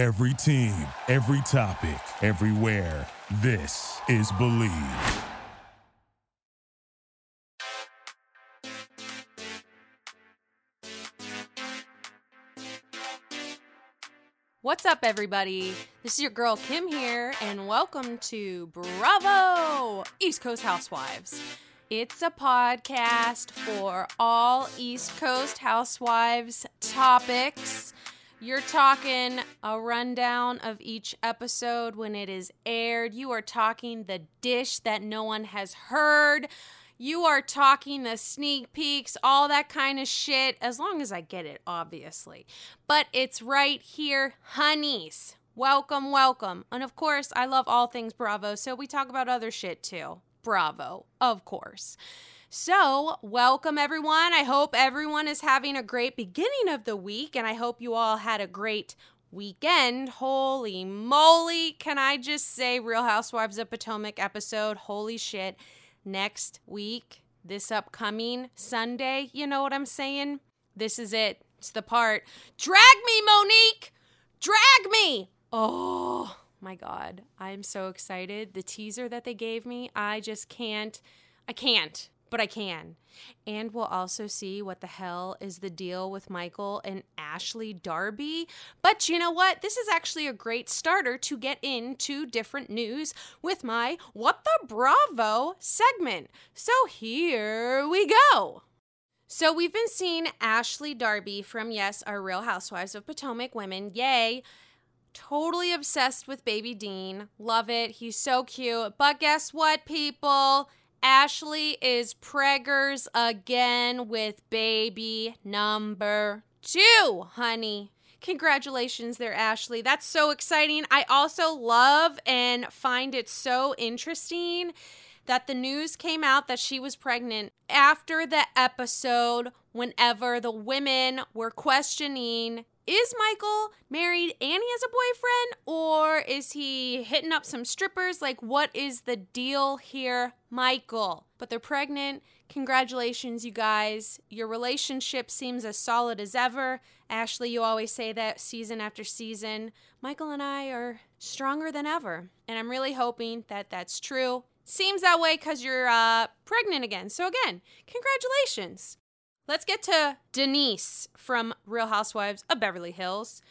Every team, every topic, everywhere. This is Believe. What's up, everybody? This is your girl Kim here, and welcome to Bravo East Coast Housewives. It's a podcast for all East Coast Housewives topics. You're talking a rundown of each episode when it is aired. You are talking the dish that no one has heard. You are talking the sneak peeks, all that kind of shit, as long as I get it, obviously. But it's right here, honeys. Welcome, welcome. And of course, I love all things Bravo, so we talk about other shit too. Bravo, of course. So, welcome everyone. I hope everyone is having a great beginning of the week, and I hope you all had a great weekend. Holy moly. Can I just say, Real Housewives of Potomac episode? Holy shit next week, this upcoming Sunday. You know what I'm saying? This is it. It's the part. Drag me, Monique! Drag me! Oh my God. I'm so excited. The teaser that they gave me, I just can't. I can't but I can. And we'll also see what the hell is the deal with Michael and Ashley Darby. But you know what? This is actually a great starter to get into different news with my What the Bravo segment. So here we go. So we've been seeing Ashley Darby from, yes, our Real Housewives of Potomac women. Yay. Totally obsessed with baby Dean. Love it. He's so cute. But guess what, people? Ashley is preggers again with baby number two, honey. Congratulations there, Ashley. That's so exciting. I also love and find it so interesting that the news came out that she was pregnant after the episode whenever the women were questioning is Michael married and he has a boyfriend, or is he hitting up some strippers? Like, what is the deal here, Michael? But they're pregnant. Congratulations, you guys. Your relationship seems as solid as ever. Ashley, you always say that season after season. Michael and I are stronger than ever. And I'm really hoping that that's true. Seems that way because you're uh, pregnant again. So, again, congratulations. Let's get to Denise from Real Housewives of Beverly Hills.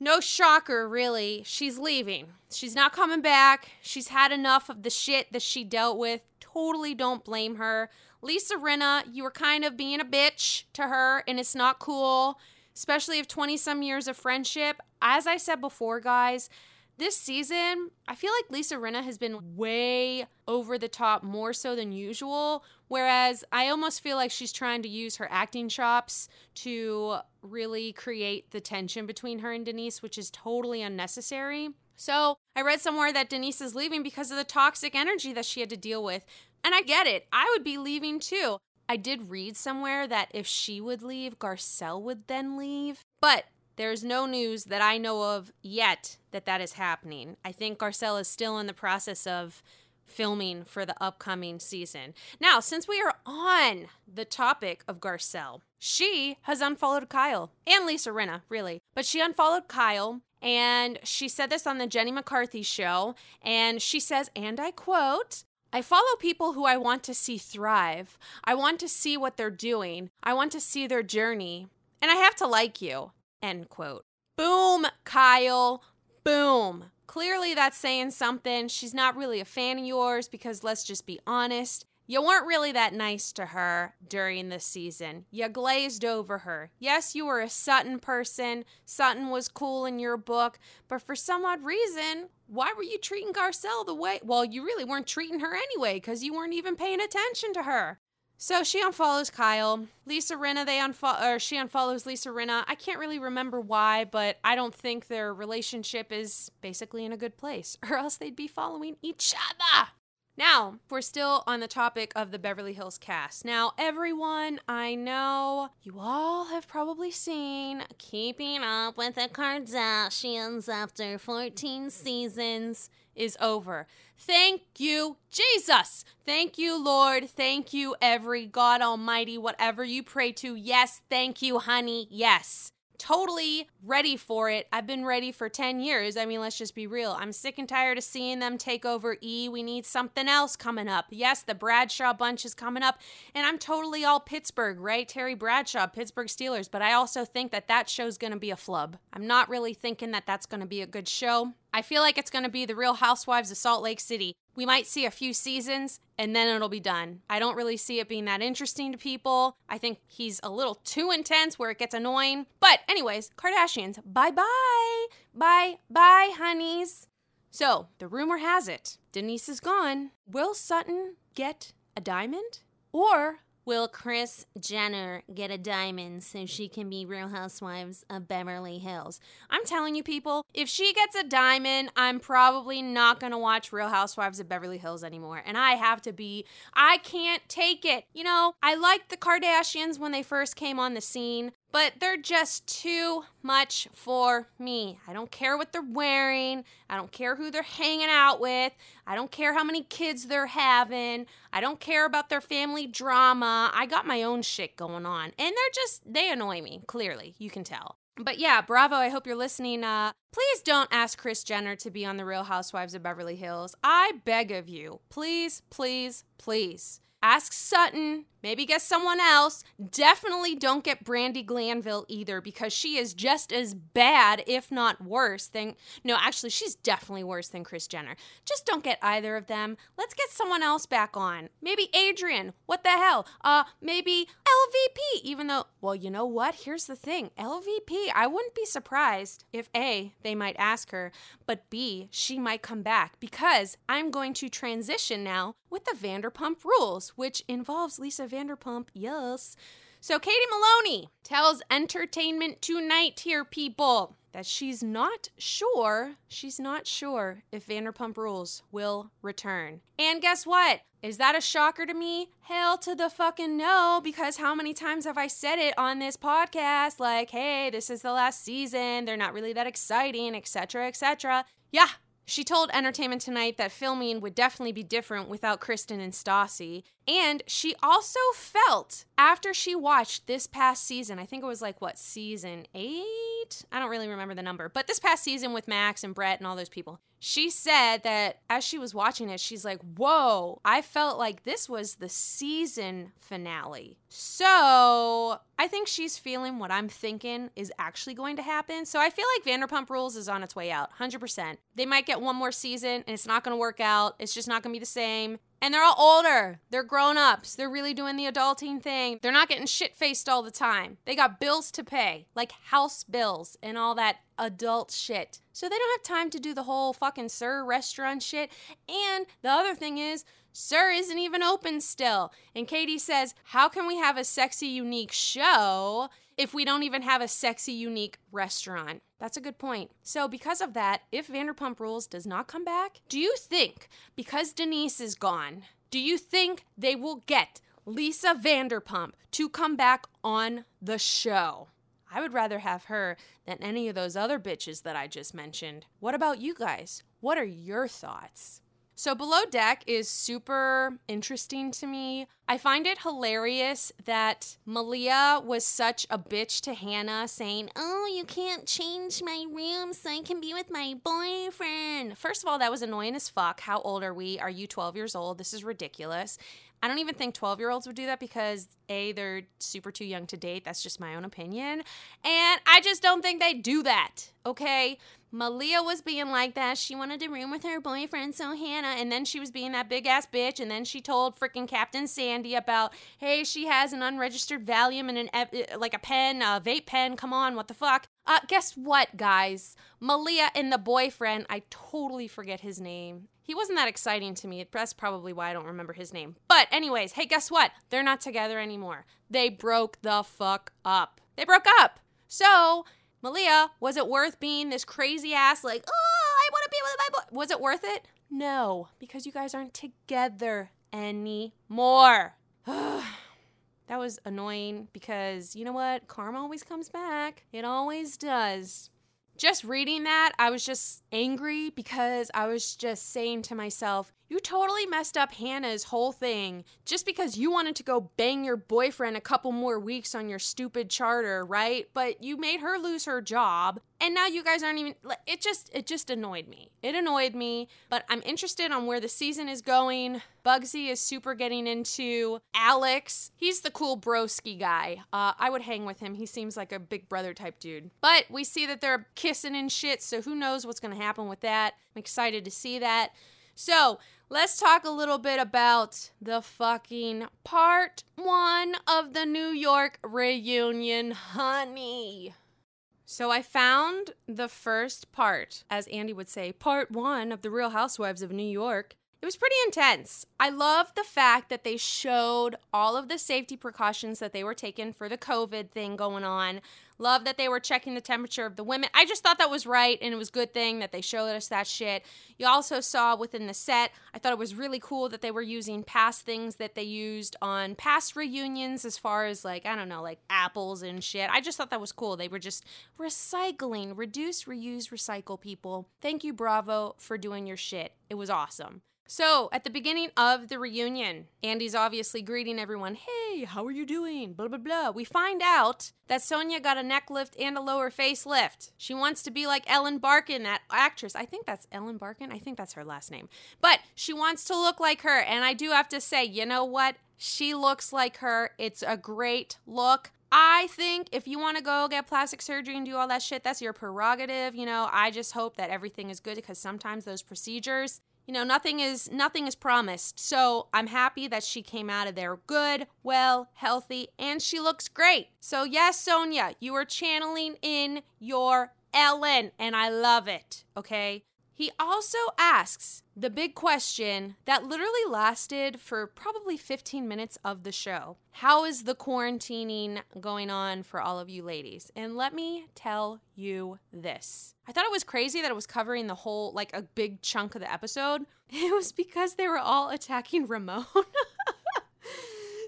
No shocker, really. She's leaving. She's not coming back. She's had enough of the shit that she dealt with. Totally don't blame her. Lisa Rinna, you were kind of being a bitch to her, and it's not cool, especially if 20 some years of friendship. As I said before, guys, this season, I feel like Lisa Rinna has been way over the top more so than usual. Whereas I almost feel like she's trying to use her acting chops to really create the tension between her and Denise, which is totally unnecessary. So I read somewhere that Denise is leaving because of the toxic energy that she had to deal with. And I get it. I would be leaving too. I did read somewhere that if she would leave, Garcelle would then leave. But there's no news that I know of yet that that is happening. I think Garcelle is still in the process of filming for the upcoming season. Now, since we are on the topic of Garcelle, she has unfollowed Kyle and Lisa Rinna, really. But she unfollowed Kyle and she said this on the Jenny McCarthy show. And she says, and I quote, I follow people who I want to see thrive. I want to see what they're doing. I want to see their journey. And I have to like you. End quote. Boom, Kyle. Boom. Clearly, that's saying something. She's not really a fan of yours because let's just be honest. You weren't really that nice to her during the season. You glazed over her. Yes, you were a Sutton person. Sutton was cool in your book, but for some odd reason, why were you treating Garcelle the way? Well, you really weren't treating her anyway because you weren't even paying attention to her. So she unfollows Kyle. Lisa Rinna, they unfollow, or she unfollows Lisa Rinna. I can't really remember why, but I don't think their relationship is basically in a good place, or else they'd be following each other. Now, we're still on the topic of the Beverly Hills cast. Now, everyone, I know you all have probably seen Keeping Up with the Kardashians after 14 seasons is over. Thank you, Jesus. Thank you, Lord. Thank you, every God Almighty, whatever you pray to. Yes, thank you, honey. Yes. Totally ready for it. I've been ready for 10 years. I mean, let's just be real. I'm sick and tired of seeing them take over E. We need something else coming up. Yes, the Bradshaw bunch is coming up, and I'm totally all Pittsburgh, right? Terry Bradshaw, Pittsburgh Steelers, but I also think that that show's going to be a flub. I'm not really thinking that that's going to be a good show. I feel like it's going to be the Real Housewives of Salt Lake City. We might see a few seasons and then it'll be done. I don't really see it being that interesting to people. I think he's a little too intense where it gets annoying. But, anyways, Kardashians, bye bye. Bye bye, honeys. So, the rumor has it Denise is gone. Will Sutton get a diamond? Or Will Kris Jenner get a diamond so she can be Real Housewives of Beverly Hills? I'm telling you, people, if she gets a diamond, I'm probably not to watch Real Housewives of Beverly Hills anymore. And I have to be, I can't take it. You know, I liked the Kardashians when they first came on the scene but they're just too much for me. I don't care what they're wearing. I don't care who they're hanging out with. I don't care how many kids they're having. I don't care about their family drama. I got my own shit going on. And they're just, they annoy me, clearly. You can tell. But yeah, bravo. I hope you're listening. Uh, please don't ask Kris Jenner to be on The Real Housewives of Beverly Hills. I beg of you. Please, please, please. Ask Sutton Maybe get someone else. Definitely don't get Brandi Glanville either because she is just as bad, if not worse, than. No, actually, she's definitely worse than Kris Jenner. Just don't get either of them. Let's get someone else back on. Maybe Adrienne. What the hell? Uh, maybe LVP, even though, well, you know what? Here's the thing LVP, I wouldn't be surprised if A, they might ask her, but B, she might come back because I'm going to transition now with the Vanderpump Rules, which involves Lisa Vanderpump, yes. So Katie Maloney tells Entertainment Tonight here, people, that she's not sure, she's not sure if Vanderpump Rules will return. And guess what? Is that a shocker to me? Hell to the fucking no, because how many times have I said it on this podcast? Like, hey, this is the last season, they're not really that exciting, etc., etc. Yeah, she told Entertainment Tonight that filming would definitely be different without Kristen and Stassi. And she also felt after she watched this past season, I think it was like what, season eight? I don't really remember the number, but this past season with Max and Brett and all those people, she said that as she was watching it, she's like, whoa, I felt like this was the season finale. So I think she's feeling what I'm thinking is actually going to happen. So I feel like Vanderpump Rules is on its way out, 100%. They might get one more season and it's not going to work out. It's just not going to be the same. And they're all older. They're grown ups. They're really doing the adulting thing. They're not getting shit faced all the time. They got bills to pay, like house bills and all that adult shit. So they don't have time to do the whole fucking SUR restaurant shit. And the other thing is, SUR isn't even open still. And Katie says, How can we have a sexy, unique show if we don't even have a sexy, unique restaurant? That's a good point. So, because of that, if Vanderpump Rules does not come back, do you think, because Denise is gone, do you think they will get Lisa Vanderpump to come back on the show? I would rather have her than any of those other bitches that I just mentioned. What about you guys? What are your thoughts? So, Below Deck is super interesting to me. I find it hilarious that Malia was such a bitch to Hannah, saying, Oh, you can't change my room so I can be with my boyfriend. First of all, that was annoying as fuck. How old are we? Are you 12 years old? This is ridiculous. I don't even think 12 year olds would do that because A, they're super too young to date. That's just my own opinion. And I just don't think they do that, okay? Malia was being like that. She wanted to room with her boyfriend, so Hannah, and then she was being that big ass bitch, and then she told freaking Captain Sandy about, hey, she has an unregistered Valium and an uh, like a pen, a vape pen. Come on, what the fuck? Uh, guess what, guys? Malia and the boyfriend, I totally forget his name. He wasn't that exciting to me. That's probably why I don't remember his name. But, anyways, hey, guess what? They're not together anymore. They broke the fuck up. They broke up. So, Malia, was it worth being this crazy ass, like, oh, I want to be with my boy? Was it worth it? No, because you guys aren't together anymore. that was annoying because you know what? Karma always comes back. It always does. Just reading that, I was just angry because I was just saying to myself, You totally messed up Hannah's whole thing just because you wanted to go bang your boyfriend a couple more weeks on your stupid charter, right? But you made her lose her job and now you guys aren't even it just it just annoyed me. It annoyed me but i'm interested on where the season is going. Bugsy is super getting into alex. He's the cool broski guy. Uh, i would hang with him. He seems like a big brother type dude. But we see that they're kissing and shit so who knows what's going to happen with that. I'm excited to see that so let's talk a little bit about the fucking part one of the New York reunion, honey. So I found the first part, as Andy would say, part one of The Real Housewives of New York. It was pretty intense. I love the fact that they showed all of the safety precautions that they were taking for the COVID thing going on. Love that they were checking the temperature of the women. I just thought that was right and it was a good thing that they showed us that shit. You also saw within the set, I thought it was really cool that they were using past things that they used on past reunions as far as like, I don't know, like apples and shit. I just thought that was cool. They were just recycling, reduce, reuse, recycle people. Thank you, Bravo, for doing your shit. It was awesome. So, at the beginning of the reunion, Andy's obviously greeting everyone, Hey, how are you doing? Blah, blah, blah. We find out that Sonja got a neck lift and a lower face lift. She wants to be like Ellen Barkin, that actress. I think that's Ellen Barkin. I think that's her last name. But she wants to look like her. And I do have to say, you know what? She looks like her. It's a great look. I think if you want to go get plastic surgery and do all that shit, that's your prerogative. You know, I just hope that everything is good because sometimes those procedures, you know nothing is nothing is promised. So i'm happy that she came out of there good well healthy and she looks great. So yes Sonja you are channeling in your ellen and i love it okay? He also asks the big question that literally lasted for probably 15 minutes of the show How is the quarantining going on for all of you ladies? And let me tell you this I thought it was crazy that it was covering the whole, like a big chunk of the episode. It was because they were all attacking Ramona.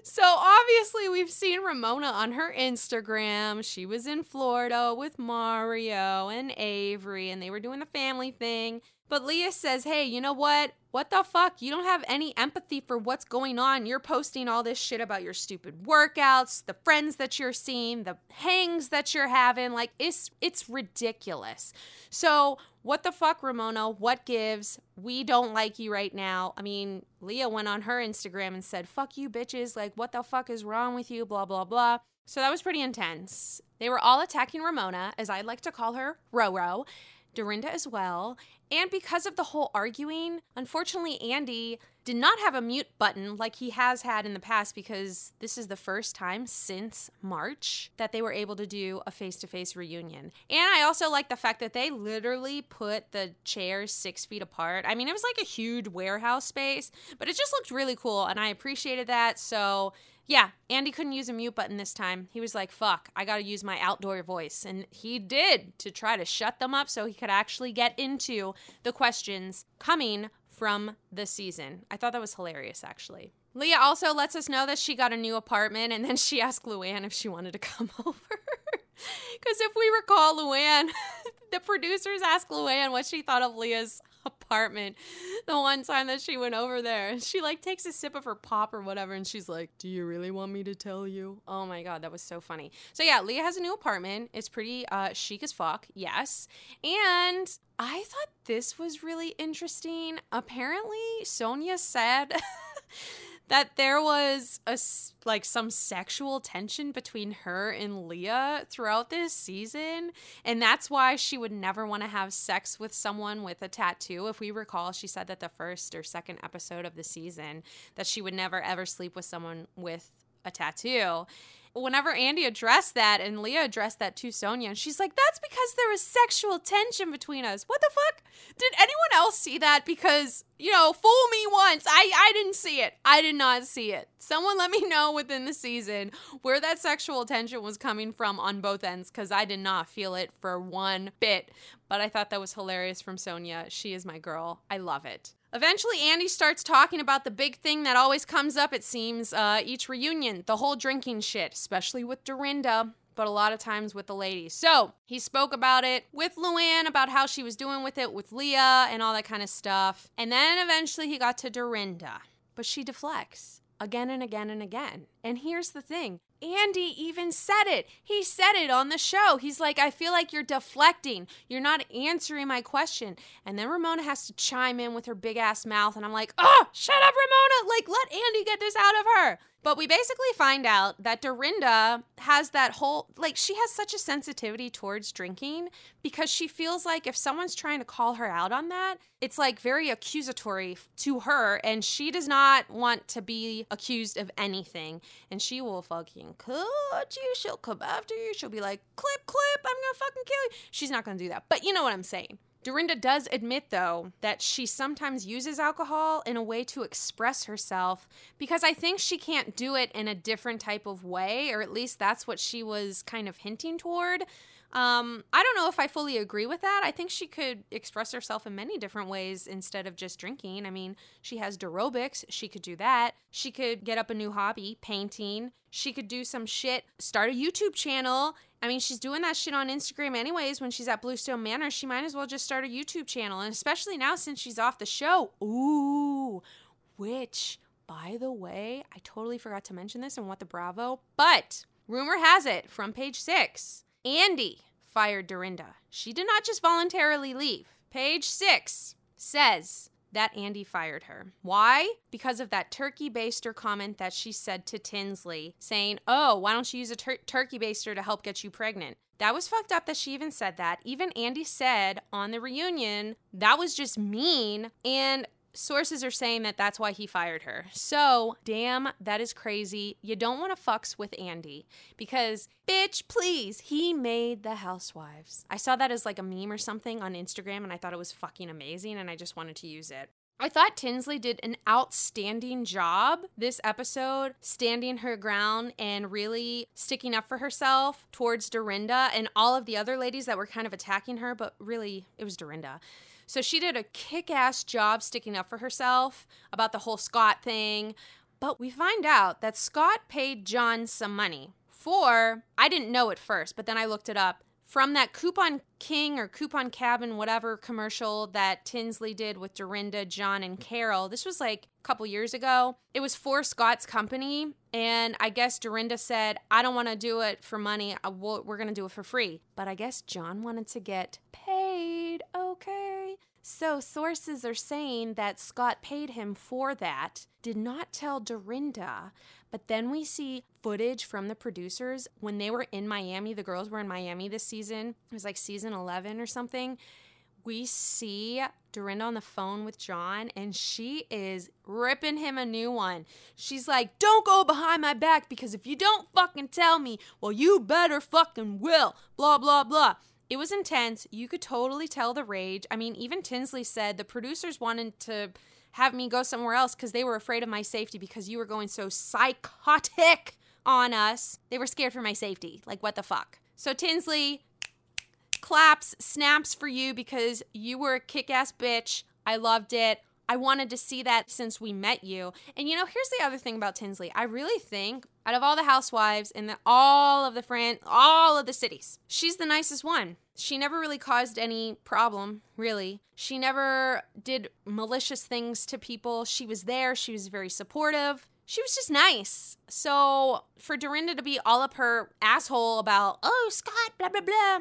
So obviously, we've seen Ramona on her Instagram. She was in Florida with Mario and Avery, and they were doing the family thing. But Leah says, Hey, you know what? What the fuck? You don't have any empathy for what's going on. You're posting all this shit about your stupid workouts, the friends that you're seeing, the hangs that you're having. Like it's it's ridiculous. So, what the fuck, Ramona? What gives? We don't like you right now. I mean, Leah went on her Instagram and said, "Fuck you bitches. Like what the fuck is wrong with you?" blah blah blah. So that was pretty intense. They were all attacking Ramona, as I like to call her, Roro. Dorinda as well. And because of the whole arguing, unfortunately, Andy did not have a mute button like he has had in the past because this is the first time since March that they were able to do a face to face reunion. And I also like the fact that they literally put the chairs six feet apart. I mean, it was like a huge warehouse space, but it just looked really cool and I appreciated that. So yeah, Andy couldn't use a mute button this time. He was like, fuck, I gotta use my outdoor voice. And he did to try to shut them up so he could actually get into the questions coming from the season. I thought that was hilarious, actually. Leah also lets us know that she got a new apartment and then she asked Luann if she wanted to come over. Because if we recall, Luann, the producers asked Luann what she thought of Leah's apartment the one time that she went over there. She like takes a sip of her pop or whatever and she's like, Do you really want me to tell you? Oh my god, that was so funny. So yeah, Leah has a new apartment. It's pretty uh chic as fuck, yes. And I thought this was really interesting. Apparently, Sonja said that there was a like some sexual tension between her and Leah throughout this season and that's why she would never want to have sex with someone with a tattoo. If we recall she said that the first or second episode of the season that she would never ever sleep with someone with a tattoo whenever Andy addressed that and Leah addressed that to Sonja, she's like, that's because there was sexual tension between us. What the fuck? Did anyone else see that? Because, you know, fool me once. I, I didn't see it. I did not see it. Someone let me know within the season where that sexual tension was coming from on both ends because I did not feel it for one bit. But I thought that was hilarious from Sonja. She is my girl. I love it. Eventually, Andy starts talking about the big thing that always comes up, it seems, uh, each reunion the whole drinking shit, especially with Dorinda. but a lot of times with the ladies. So he spoke about it with Luann, about how she was doing with it with Leah and all that kind of stuff. And then eventually he got to Dorinda, but she deflects again and again and again. And here's the thing Andy even said it. He said it on the show. He's like, I feel like you're deflecting. You're not answering my question. And then Ramona has to chime in with her big ass mouth. And I'm like, oh, shut up, Ramona. Like, let Andy get this out of her. But we basically find out that Dorinda has that whole, like, she has such a sensitivity towards drinking because she feels like if someone's trying to call her out on that, it's like very accusatory to her. And she does not want to be accused of anything. And she will fucking cut you. She'll come after you. She'll be like, clip, clip, I'm gonna fucking kill you. She's not gonna do that. But you know what I'm saying. Dorinda does admit, though, that she sometimes uses alcohol in a way to express herself because I think she can't do it in a different type of way, or at least that's what she was kind of hinting toward. Um, I don't know if I fully agree with that. I think she could express herself in many different ways instead of just drinking. I mean, she has aerobics. She could do that. She could get up a new hobby, painting. She could do some shit, start a YouTube channel. I mean, she's doing that shit on Instagram anyways when she's at Bluestone Manor. She might as well just start a YouTube channel. And especially now since she's off the show. Ooh, which, by the way, I totally forgot to mention this in What the Bravo, but rumor has it from page six Andy fired Dorinda. She did not just voluntarily leave. Page six says that Andy fired her. Why? Because of that turkey baster comment that she said to Tinsley, saying, Oh, why don't you use a tur- turkey baster to help get you pregnant? That was fucked up that she even said that. Even Andy said on the reunion, that was just mean. And sources are saying that that's why he fired her. So, damn, that is crazy. You don't want to fucks with Andy because, bitch, please, he made the housewives. I saw that as like a meme or something on Instagram and I thought it was fucking amazing and I just wanted to use it. I thought Tinsley did an outstanding job this episode, standing her ground and really sticking up for herself towards Dorinda and all of the other ladies that were kind of attacking her, but really, it was Dorinda. So she did a kick ass job sticking up for herself about the whole Scott thing. But we find out that Scott paid John some money for, I didn't know at first, but then I looked it up, from that Coupon King or Coupon Cabin, whatever commercial that Tinsley did with Dorinda, John, and Carol. This was like a couple years ago. It was for Scott's company. And I guess Dorinda said, I don't want to do it for money. We're going to do it for free. But I guess John wanted to get paid. Okay. So sources are saying that Scott paid him for that, did not tell Dorinda, but then we see footage from the producers when they were in Miami. The girls were in Miami this season. It was like season 11 or something. We see Dorinda on the phone with John and she is ripping him a new one. She's like, Don't go behind my back because if you don't fucking tell me, well, you better fucking will. Blah, blah, blah. It was intense. You could totally tell the rage. I mean, even Tinsley said the producers wanted to have me go somewhere else because they were afraid of my safety because you were going so psychotic on us. They were scared for my safety. Like, what the fuck? So Tinsley claps, snaps for you because you were a kick ass bitch. I loved it. I wanted to see that since we met you. And you know, here's the other thing about Tinsley. I really think out of all the housewives in the, all of the fran all of the cities, she's the nicest one. She never really caused any problem, really. She never did malicious things to people. She was there, she was very supportive. She was just nice. So for Dorinda to be all up her asshole about, oh, Scott, blah, blah, blah,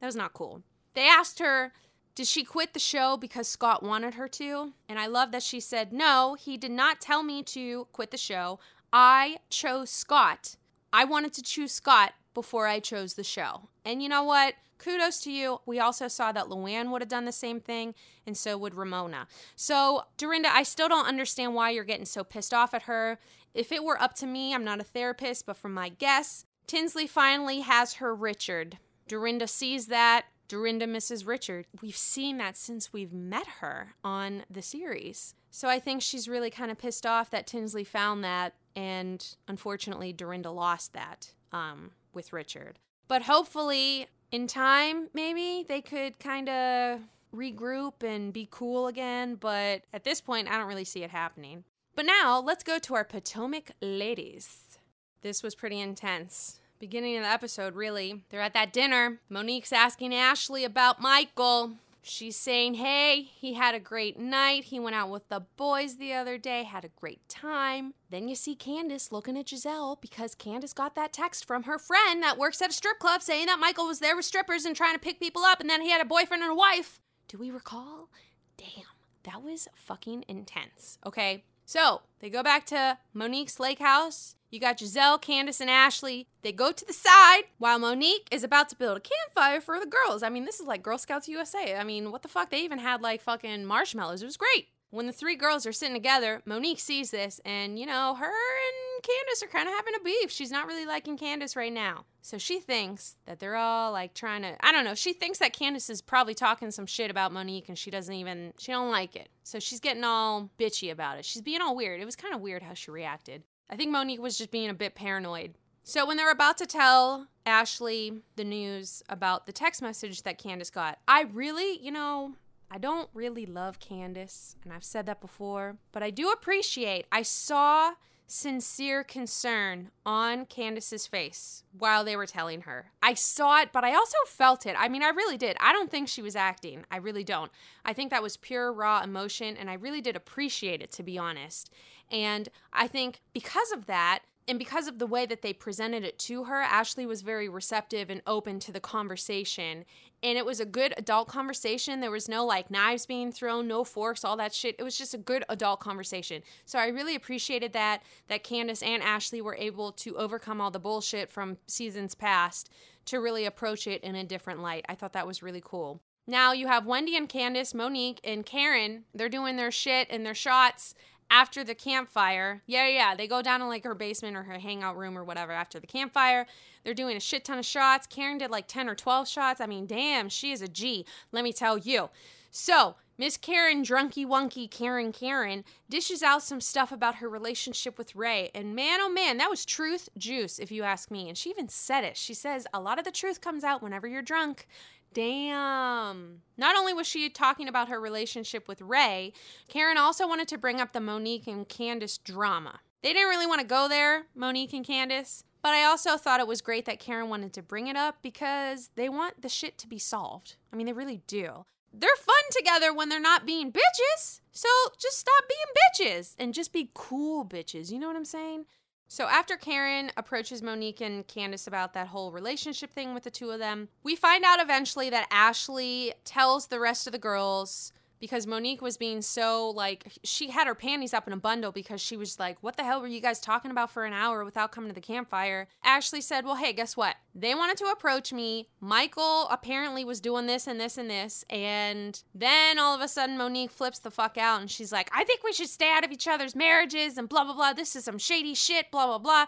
that was not cool. They asked her, did she quit the show because Scott wanted her to? And I love that she said, No, he did not tell me to quit the show. I chose Scott. I wanted to choose Scott before I chose the show. And you know what? Kudos to you. We also saw that Luann would have done the same thing, and so would Ramona. So, Dorinda, I still don't understand why you're getting so pissed off at her. If it were up to me, I'm not a therapist, but from my guess, Tinsley finally has her Richard. Dorinda sees that. Dorinda misses Richard. We've seen that since we've met her on the series. So I think she's really kind of pissed off that Tinsley found that, and unfortunately, Dorinda lost that um, with Richard. But hopefully, in time, maybe they could kind of regroup and be cool again. But at this point, I don't really see it happening. But now, let's go to our Potomac ladies. This was pretty intense beginning of the episode, really. They're at that dinner. Monique's asking Ashley about Michael. She's saying, hey, he had a great night. He went out with the boys the other day, had a great time. Then you see Candace looking at Gizelle because Candace got that text from her friend that works at a strip club saying that Michael was there with strippers and trying to pick people up and then he had a boyfriend and a wife. Do we recall? Damn, that was fucking intense. Okay, so they go back to Monique's lake house. You got Gizelle, Candace, and Ashley. They go to the side while Monique is about to build a campfire for the girls. I mean, this is like Girl Scouts USA. I mean, what the fuck? They even had like fucking marshmallows. It was great. When the three girls are sitting together, Monique sees this, and you know, her and Candace are kind of having a beef. She's not really liking Candace right now. So she thinks that they're all like trying to, I don't know, she thinks that Candace is probably talking some shit about Monique and she doesn't even, she don't like it. So she's getting all bitchy about it. She's being all weird. It was kind of weird how she reacted. I think Monique was just being a bit paranoid. So when they're about to tell Ashley the news about the text message that Candace got, I really, you know, I don't really love Candace, and I've said that before, but I do appreciate I saw sincere concern on Candace's face while they were telling her. I saw it, but I also felt it. I mean, I really did. I don't think she was acting. I really don't. I think that was pure raw emotion, and I really did appreciate it, to be honest. And I think because of that, and because of the way that they presented it to her, Ashley was very receptive and open to the conversation. And it was a good adult conversation. There was no like knives being thrown, no forks, all that shit. It was just a good adult conversation. So I really appreciated that that Candace and Ashley were able to overcome all the bullshit from seasons past to really approach it in a different light. I thought that was really cool. Now you have Wendy and Candace, Monique and Karen. They're doing their shit and their shots after the campfire. Yeah, yeah, they go down to like her basement or her hangout room or whatever after the campfire. They're doing a shit ton of shots. Karen did like 10 or 12 shots. I mean, damn, she is a G, let me tell you. So, Miss Karen, drunky wonky Karen Karen, dishes out some stuff about her relationship with Ray. And man, oh man, that was truth juice, if you ask me. And she even said it. She says, A lot of the truth comes out whenever you're drunk. Damn. Not only was she talking about her relationship with Ray, Karen also wanted to bring up the Monique and Candace drama. They didn't really want to go there, Monique and Candace, but I also thought it was great that Karen wanted to bring it up because they want the shit to be solved. I mean, they really do. They're fun together when they're not being bitches. So just stop being bitches and just be cool bitches. You know what I'm saying? So after Karen approaches Monique and Candace about that whole relationship thing with the two of them, we find out eventually that Ashley tells the rest of the girls because Monique was being so like she had her panties up in a bundle because she was like, "What the hell were you guys talking about for an hour without coming to the campfire?" Ashley said, "Well, hey, guess what? They wanted to approach me. Michael apparently was doing this and this and this, and then all of a sudden Monique flips the fuck out and she's like, "I think we should stay out of each other's marriages and blah blah blah. This is some shady shit, blah blah blah."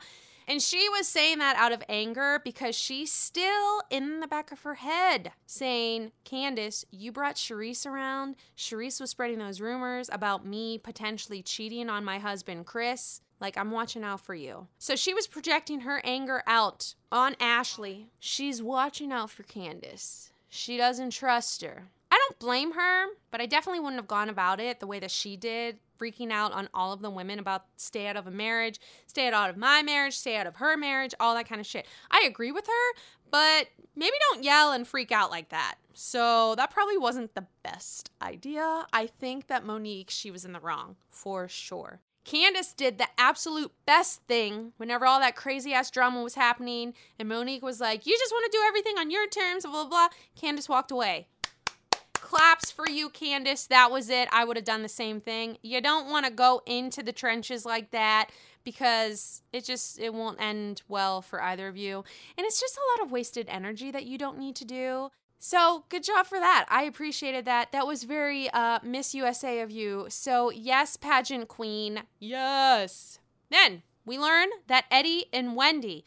And she was saying that out of anger because she's still in the back of her head saying, Candace, you brought Charrisse around. Charrisse was spreading those rumors about me potentially cheating on my husband, Chris. Like, I'm watching out for you. So she was projecting her anger out on Ashley. She's watching out for Candace. She doesn't trust her. I don't blame her, but I definitely wouldn't have gone about it the way that she did, freaking out on all of the women about stay out of a marriage, stay out of my marriage, stay out of her marriage, all that kind of shit. I agree with her, but maybe don't yell and freak out like that. So that probably wasn't the best idea. I think that Monique, she was in the wrong for sure. Candace did the absolute best thing whenever all that crazy ass drama was happening, and Monique was like, You just want to do everything on your terms, blah, blah, blah. Candace walked away claps for you, Candace. That was it. I would have done the same thing. You don't want to go into the trenches like that because it just it won't end well for either of you. And it's just a lot of wasted energy that you don't need to do. So, good job for that. I appreciated that. That was very uh, Miss USA of you. So, yes, pageant queen. Yes. Then we learn that Eddie and Wendy,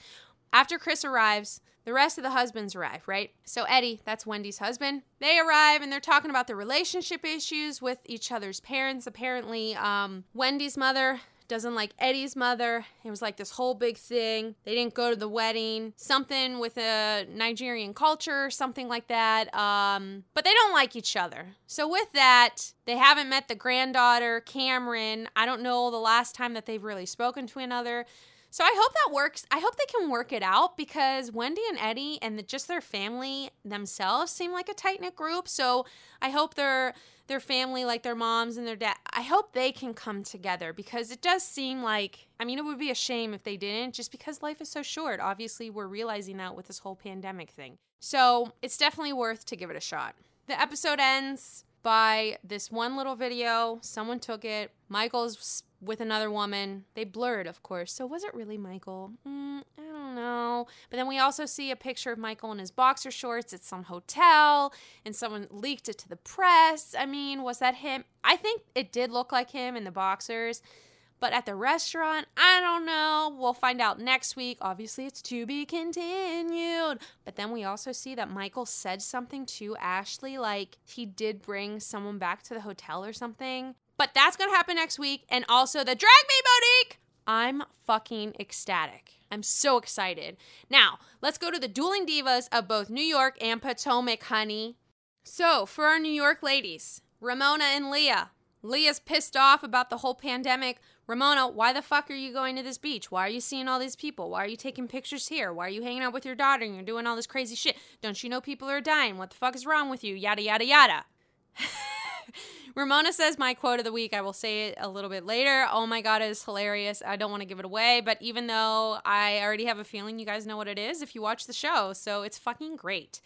after Chris arrives, the rest of the husbands arrive, right? So Eddie, that's Wendy's husband, they arrive and they're talking about the relationship issues with each other's parents. Apparently, um, Wendy's mother doesn't like Eddie's mother. It was like this whole big thing. They didn't go to the wedding. Something with a Nigerian culture, something like that. Um, but they don't like each other. So with that, they haven't met the granddaughter, Cameron. I don't know the last time that they've really spoken to another. So I hope that works. I hope they can work it out because Wendy and Eddie and the, just their family themselves seem like a tight knit group. So I hope their their family, like their moms and their dad, I hope they can come together because it does seem like. I mean, it would be a shame if they didn't, just because life is so short. Obviously, we're realizing that with this whole pandemic thing. So it's definitely worth to give it a shot. The episode ends by this one little video. Someone took it. Michael's with another woman. They blurred, of course. So was it really Michael? Mm, I don't know. But then we also see a picture of Michael in his boxer shorts at some hotel, and someone leaked it to the press. I mean, was that him? I think it did look like him in the boxers. But at the restaurant, I don't know. We'll find out next week. Obviously, it's to be continued. But then we also see that Michael said something to Ashley, like he did bring someone back to the hotel or something. But that's to happen next week. And also the Drag Me Monique. I'm fucking ecstatic. I'm so excited. Now, let's go to the dueling divas of both New York and Potomac, honey. So, for our New York ladies, Ramona and Leah. Leah's pissed off about the whole pandemic. Ramona, why the fuck are you going to this beach? Why are you seeing all these people? Why are you taking pictures here? Why are you hanging out with your daughter and you're doing all this crazy shit? Don't you know people are dying? What the fuck is wrong with you? Yada, yada, yada. Ramona says my quote of the week. I will say it a little bit later. Oh my God, it is hilarious. I don't want to give it away, but even though I already have a feeling you guys know what it is if you watch the show, so it's fucking great.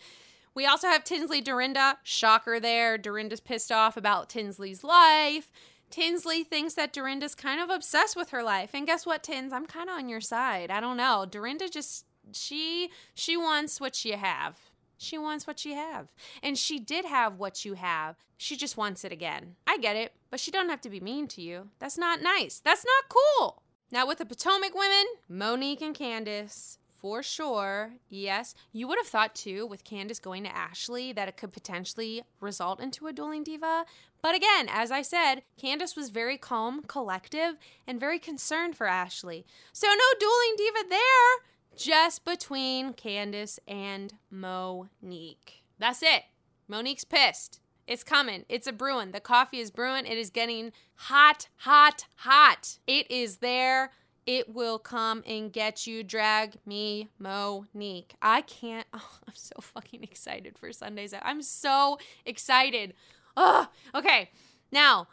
We also have Tinsley Dorinda. Shocker there. Dorinda's pissed off about Tinsley's life. Tinsley thinks that Dorinda's kind of obsessed with her life. And guess what, Tins? I'm kind of on your side. I don't know. Dorinda just she she wants what you have. She wants what you have. And she did have what you have. She just wants it again. I get it, but she doesn't have to be mean to you. That's not nice. That's not cool. Now with the Potomac women, Monique and Candace, for sure. Yes. You would have thought too, with Candace going to Ashley, that it could potentially result into a dueling diva. But again, as I said, Candace was very calm, collective, and very concerned for Ashley. So no dueling diva there just between Candace and Monique. That's it. Monique's pissed. It's coming. It's a brewing. The coffee is brewing. It is getting hot, hot, hot. It is there. It will come and get you. Drag me, Monique. I can't. Oh, I'm so fucking excited for Sundays. I'm so excited. Oh, okay. Now,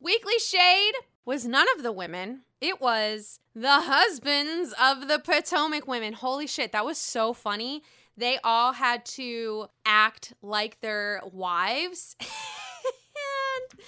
Weekly Shade was none of the women. It was the husbands of the Potomac women. Holy shit, that was so funny. They all had to act like their wives. and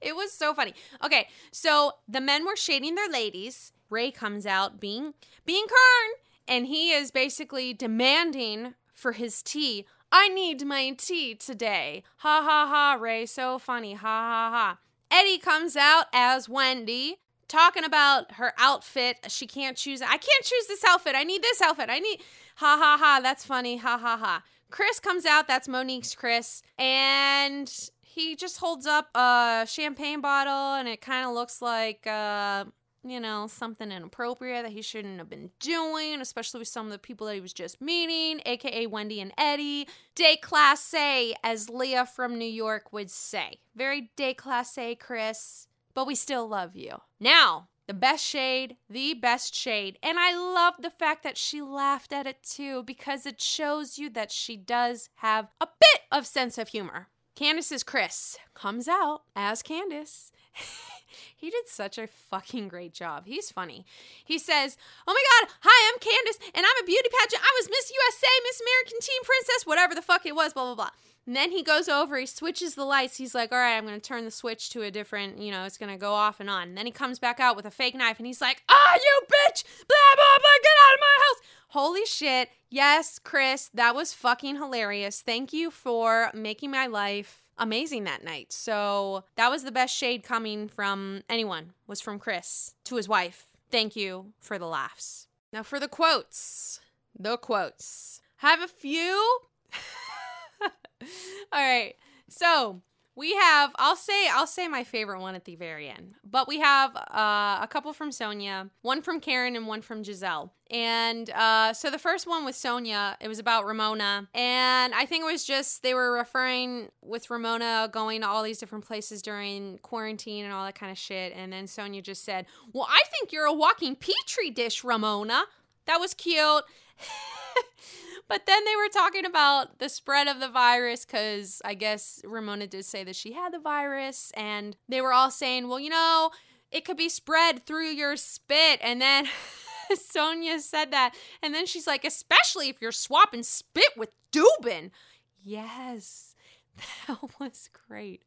it was so funny. Okay, so the men were shading their ladies. Ray comes out being being Karen, and he is basically demanding for his tea. I need my tea today. Ha ha ha, Ray, so funny. Ha ha ha. Eddie comes out as Wendy, talking about her outfit. She can't choose. I can't choose this outfit. I need this outfit. I need. Ha ha ha. That's funny. Ha ha ha. Chris comes out. That's Monique's Chris. And he just holds up a champagne bottle and it kind of looks like. Uh, you know, something inappropriate that he shouldn't have been doing, especially with some of the people that he was just meeting, aka Wendy and Eddie. Déclassé, as Leah from New York would say. Very déclassé, Chris, but we still love you. Now, the best shade, the best shade. And I love the fact that she laughed at it too, because it shows you that she does have a bit of sense of humor. Candace's Chris comes out as Candace. he did such a fucking great job. He's funny. He says, Oh my God, hi, I'm Candace, and I'm a beauty pageant. I was Miss USA, Miss American Teen Princess, whatever the fuck it was, blah, blah, blah. And then he goes over, he switches the lights. He's like, All right, I'm going to turn the switch to a different, you know, it's going to go off and on. And then he comes back out with a fake knife and he's like, Ah, you bitch, blah, blah, blah, get out of my house. Holy shit. Yes, Chris, that was fucking hilarious. Thank you for making my life amazing that night. So that was the best shade coming from anyone was from Chris to his wife. Thank you for the laughs. Now for the quotes. The quotes. Have a few. All right. So we have I'll say I'll say my favorite one at the very end. But we have uh, a couple from Sonja, one from Karen and one from Gizelle. And uh, so the first one with Sonja, it was about Ramona. And I think it was just they were referring with Ramona going to all these different places during quarantine and all that kind of shit. And then Sonja just said, Well, I think you're a walking petri dish, Ramona. That was cute. But then they were talking about the spread of the virus because I guess Ramona did say that she had the virus. And they were all saying, well, you know, it could be spread through your spit. And then Sonja said that. And then she's like, especially if you're swapping spit with Dubin. Yes, that was great.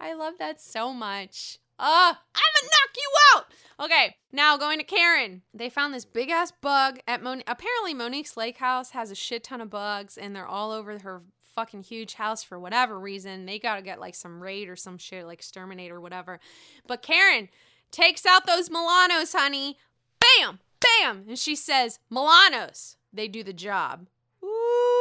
I love that so much. Uh, I'm gonna knock you out. Okay, now going to Karen. They found this big ass bug at Monique. Apparently, Monique's lake house has a shit ton of bugs, and they're all over her fucking huge house for whatever reason. They gotta get like some raid or some shit, like exterminate or whatever. But Karen takes out those Milanos, honey. Bam, bam, and she says, "Milanos, they do the job." Ooh,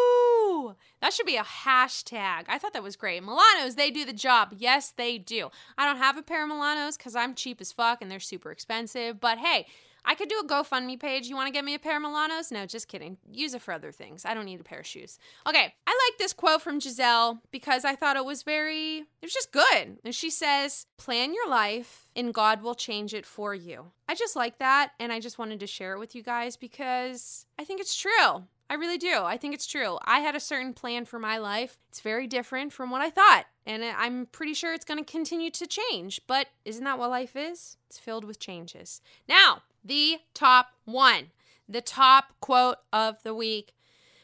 that should be a hashtag. I thought that was great. Milanos, they do the job. Yes, they do. I don't have a pair of Milanos because I'm cheap as fuck and they're super expensive. But hey, I could do a GoFundMe page. You want to get me a pair of Milanos? No, just kidding. Use it for other things. I don't need a pair of shoes. Okay, I like this quote from Gizelle because I thought it was very, it was just good. And she says, Plan your life and God will change it for you. I just like that. And I just wanted to share it with you guys because I think it's true. I really do. I think it's true. I had a certain plan for my life. It's very different from what I thought. And I'm pretty sure it's going to continue to change. But isn't that what life is? It's filled with changes. Now, the top one, the top quote of the week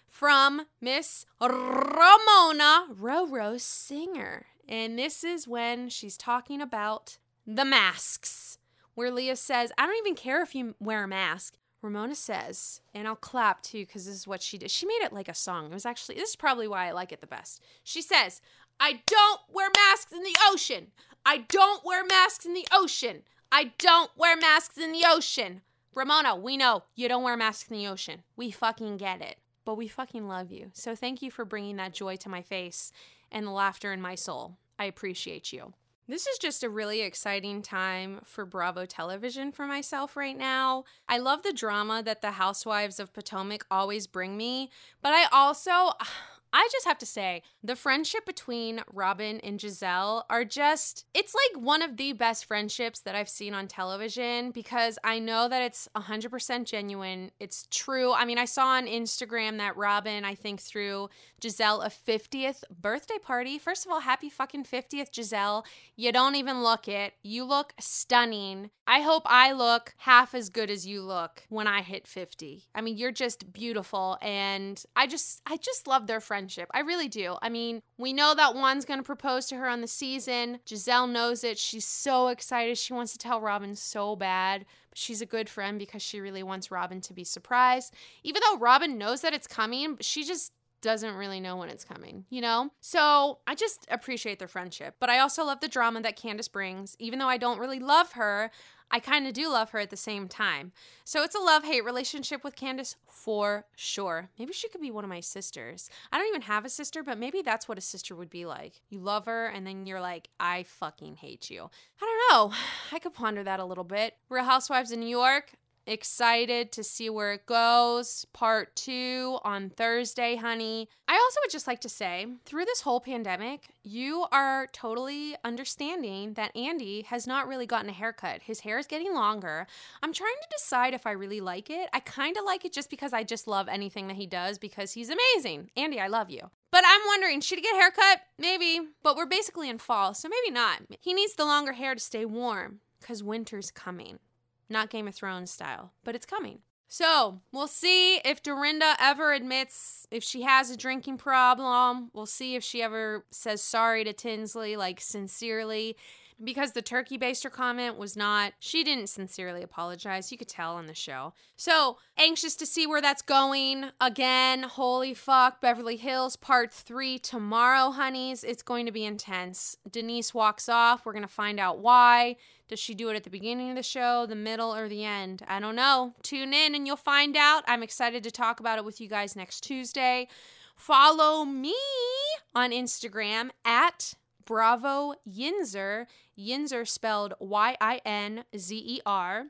from Miss Ramona Roro Singer. And this is when she's talking about the masks, where Leah says, I don't even care if you wear a mask. Ramona says, and I'll clap too because this is what she did. She made it like a song. It was actually, this is probably why I like it the best. She says, I don't wear masks in the ocean. I don't wear masks in the ocean. I don't wear masks in the ocean. Ramona, we know you don't wear masks in the ocean. We fucking get it. But we fucking love you. So thank you for bringing that joy to my face and the laughter in my soul. I appreciate you. This is just a really exciting time for Bravo television for myself right now. I love the drama that the Housewives of Potomac always bring me, but I also. I just have to say, the friendship between Robin and Gizelle are just, it's like one of the best friendships that I've seen on television because I know that it's 100% genuine. It's true. I mean, I saw on Instagram that Robin, I think, threw Gizelle a 50th birthday party. First of all, happy fucking 50th, Gizelle. You don't even look it. You look stunning. I hope I look half as good as you look when I hit 50. I mean, you're just beautiful and I just I just love their friendship. I really do. I mean, we know that Juan's going to propose to her on the season. Gizelle knows it. She's so excited. She wants to tell Robin so bad but she's a good friend because she really wants Robin to be surprised. Even though Robin knows that it's coming, she just doesn't really know when it's coming, you know? So I just appreciate their friendship. But I also love the drama that Candiace brings. Even though I don't really love her, I kind of do love her at the same time. So it's a love hate relationship with Candiace for sure. Maybe she could be one of my sisters. I don't even have a sister, but maybe that's what a sister would be like. You love her, and then you're like, I fucking hate you. I don't know. I could ponder that a little bit. Real Housewives in New York. Excited to see where it goes. Part two on Thursday, honey. I also would just like to say through this whole pandemic, you are totally understanding that Andy has not really gotten a haircut. His hair is getting longer. I'm trying to decide if I really like it. I kind of like it just because I just love anything that he does because he's amazing. Andy, I love you. But I'm wondering, should he get a haircut? Maybe. But we're basically in fall, so maybe not. He needs the longer hair to stay warm because winter's coming. Not Game of Thrones style, but it's coming. So we'll see if Dorinda ever admits if she has a drinking problem. We'll see if she ever says sorry to Tinsley, like sincerely. Because the turkey baster comment was not, she didn't sincerely apologize. You could tell on the show. So anxious to see where that's going. Again, holy fuck, Beverly Hills part three tomorrow, honeys. It's going to be intense. Denise walks off. We're going to find out why. Does she do it at the beginning of the show, the middle, or the end? I don't know. Tune in and you'll find out. I'm excited to talk about it with you guys next Tuesday. Follow me on Instagram at Bravo Yinzer. Yinzer spelled Y I N Z E R.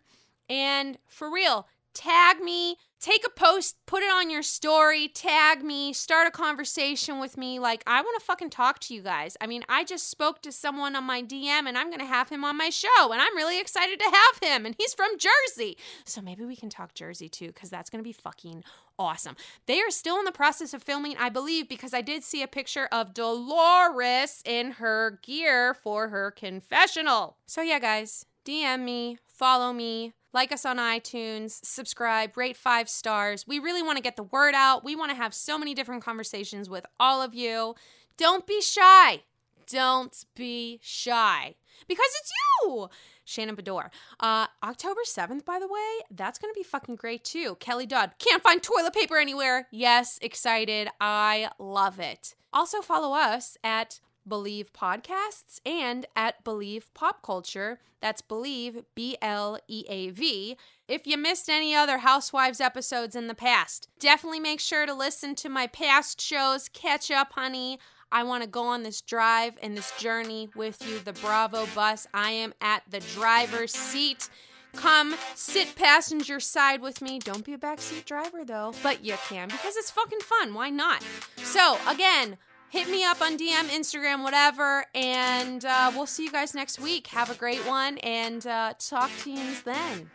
And for real, tag me, take a post, put it on your story, tag me, start a conversation with me. Like, I want to fucking talk to you guys. I mean, I just spoke to someone on my DM and I'm going to have him on my show, and I'm really excited to have him. And he's from Jersey. So maybe we can talk Jersey too, because that's going to be fucking awesome. They are still in the process of filming, I believe, because I did see a picture of Dolores in her gear for her confessional. So, yeah, guys, DM me, follow me, like us on iTunes, subscribe, rate five stars. We really want to get the word out. We want to have so many different conversations with all of you. Don't be shy. Don't be shy because it's you. Shannon Beador. Uh, October 7th, by the way, that's going to be fucking great too. Kelly Dodd. Can't find toilet paper anywhere. Yes, excited. I love it. Also, follow us at Bleav Podcasts and at Bleav Pop Culture. That's Bleav, B L E A V. If you missed any other Housewives episodes in the past, definitely make sure to listen to my past shows. Catch up, honey. I want to go on this drive and this journey with you, the Bravo bus. I am at the driver's seat. Come sit passenger side with me. Don't be a backseat driver though, but you can because it's fucking fun. Why not? So, again, hit me up on DM, Instagram, whatever, and uh, we'll see you guys next week. Have a great one, and uh, talk to you then.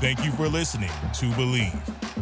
Thank you for listening to Bleav.